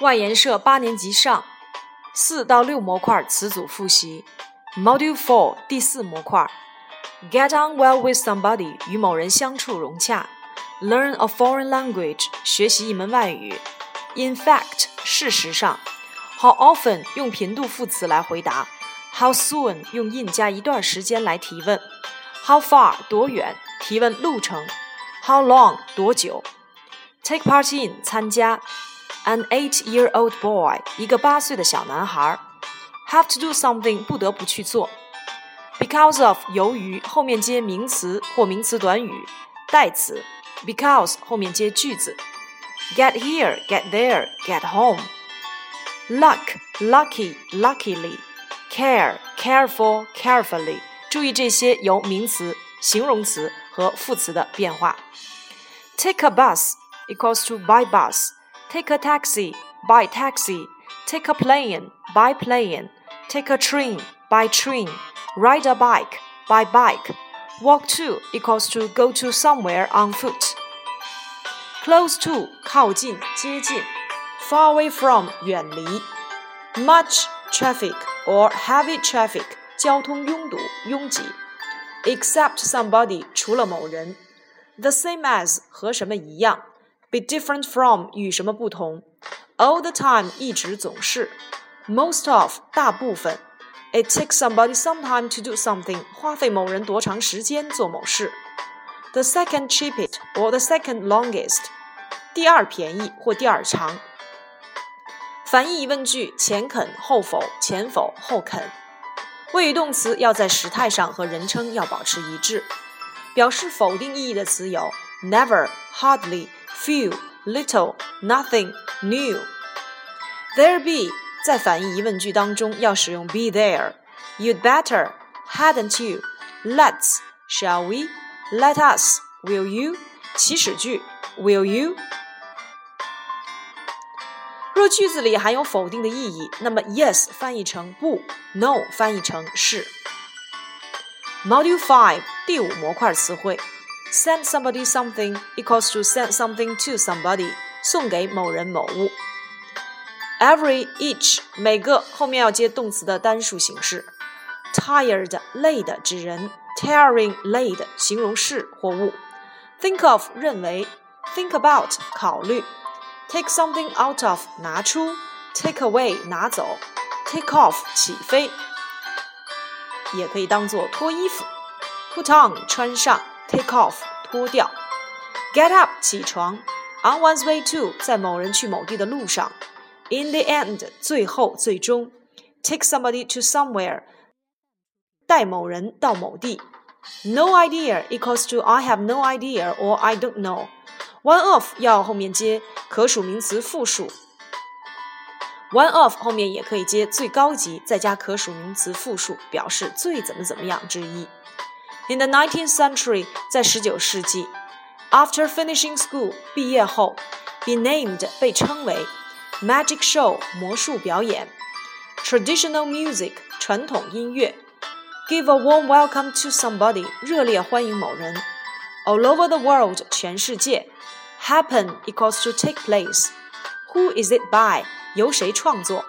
外研社八年级上四到六模块词组复习，Module Four 第四模块，Get on well with somebody 与某人相处融洽，Learn a foreign language 学习一门外语，In fact 事实上，How often 用频度副词来回答，How soon 用 in 加一段时间来提问，How far 多远提问路程，How long 多久，Take part in 参加。an eight-year-old boy, 一个八岁的小男孩, have to do something, 不得不去做, because of 由于后面接名词或名词短语代词。Because 后面接句子。Get here get there get home luck lucky luckily care careful luckily，care，careful carefully，注意这些由名词、形容词和副词的变化。Take a bus equals to by bus。take a taxi, by taxi, take a plane, by plane, take a train, by train, ride a bike, by bike, walk to equals to go to somewhere on foot. Close to 靠近接近，far away from 远离，much traffic or heavy traffic 交通拥堵拥挤，except somebody 除了某人，the same as 和什么一样。be different from 与什么不同？All the time 一直总是，most of 大部分。It takes somebody some time to do something 花费某人多长时间做某事。The second cheapest or the second longest 第二便宜或第二长。反义疑问句前肯后否前否后肯。谓语动词要在时态上和人称要保持一致。表示否定意义的词有 never、hardly。 few, little, nothing, new. There be 在反义疑问句当中要使用 be there. You'd better, hadn't you? Let's, shall we? Let us, will you? 祈使句 will you? 若句子里含有否定的意义，那么 yes 翻译成不，no 翻译成是。Module Five 第五模块词汇 Send somebody something equals to send something to somebody，送给某人某物。Every, each，每个后面要接动词的单数形式。Tired，累的，指人；tiring，累的，形容事或物。Think of，认为；think about，考虑。Take something out of，拿出；take away，拿走；take off，起飞。也可以当做脱衣服。Put on，穿上。 take off 脱掉，get up 起床，on one's way to 在某人去某地的路上，in the end 最后最终，take somebody to somewhere 带某人到某地，no idea equals to I have no idea or I don't know。one of 要后面接可数名词复数，one of 后面也可以接最高级，再加可数名词复数，表示最怎么怎么样之一。 In the 19th century，在十九世纪，after finishing school，毕业后，be named 被称为 magic show 魔术表演，traditional music 传统音乐，give a warm welcome to somebody 热烈欢迎某人，all over the world 全世界，happen equals to take place。Who is it by 由谁创作？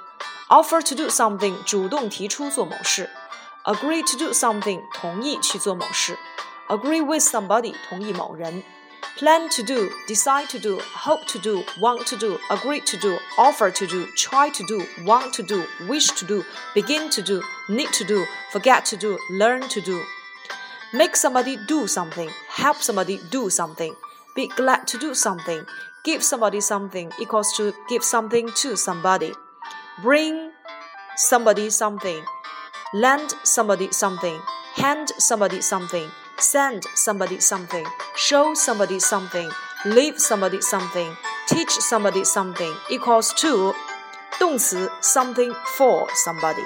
offer to do something 主动提出做某事。 agree to do something 同意去做某事，agree with somebody 同意某人，plan to do decide to do hope to do want to do agree to do offer to do try to do want to do wish to do begin to do need to do forget to do learn to do make somebody do something help somebody do something be glad to do something give somebody something equals to give something to somebody bring somebody something lend somebody something, hand somebody something, send somebody something, show somebody something, leave somebody something, teach somebody something equals to 动词 something for somebody.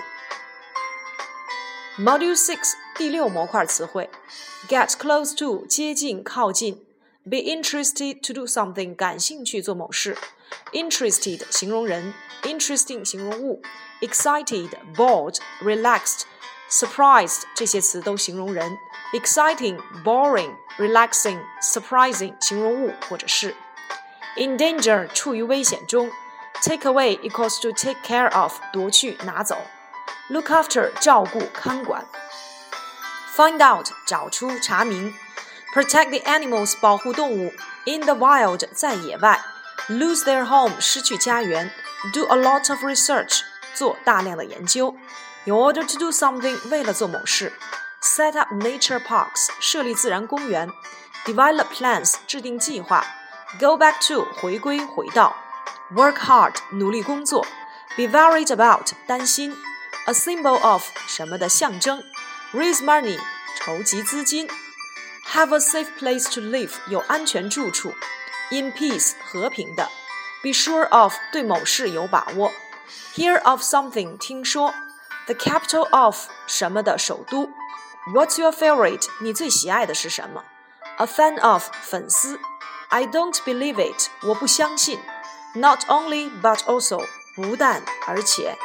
Module Six 第六模块词汇，get close to 接近靠近 ，be interested to do something 感兴趣做某事，interested 形容人，interesting 形容物。excited、bored、relaxed、surprised 这些词都形容人；exciting、boring、relaxing、surprising 形容物或者是；in danger 处于危险中 Take away equals to take care of，夺去拿走。Look after，照顾看管。Find out，找出查明。 Protect the animals，保护动物。In the wild，在野外。Lose their home，失去家园。Do a lot of research，做大量的研究。In order to do something，为了做某事。Set up nature parks，设立自然公园。Develop plans，制定计划。Go back to，回归回到。Work hard，努力工作。Be worried about，担心。A symbol of，什么的象征。Raise money，筹集资金。 Have a safe place to live，有安全住处。In peace，和平的。Be sure of，对某事有把握。Hear of something，听说。The capital of 什么的首都。What's your favorite？你最喜爱的是什么？A fan of 粉丝。I don't believe it，我不相信。Not only but also 不但而且。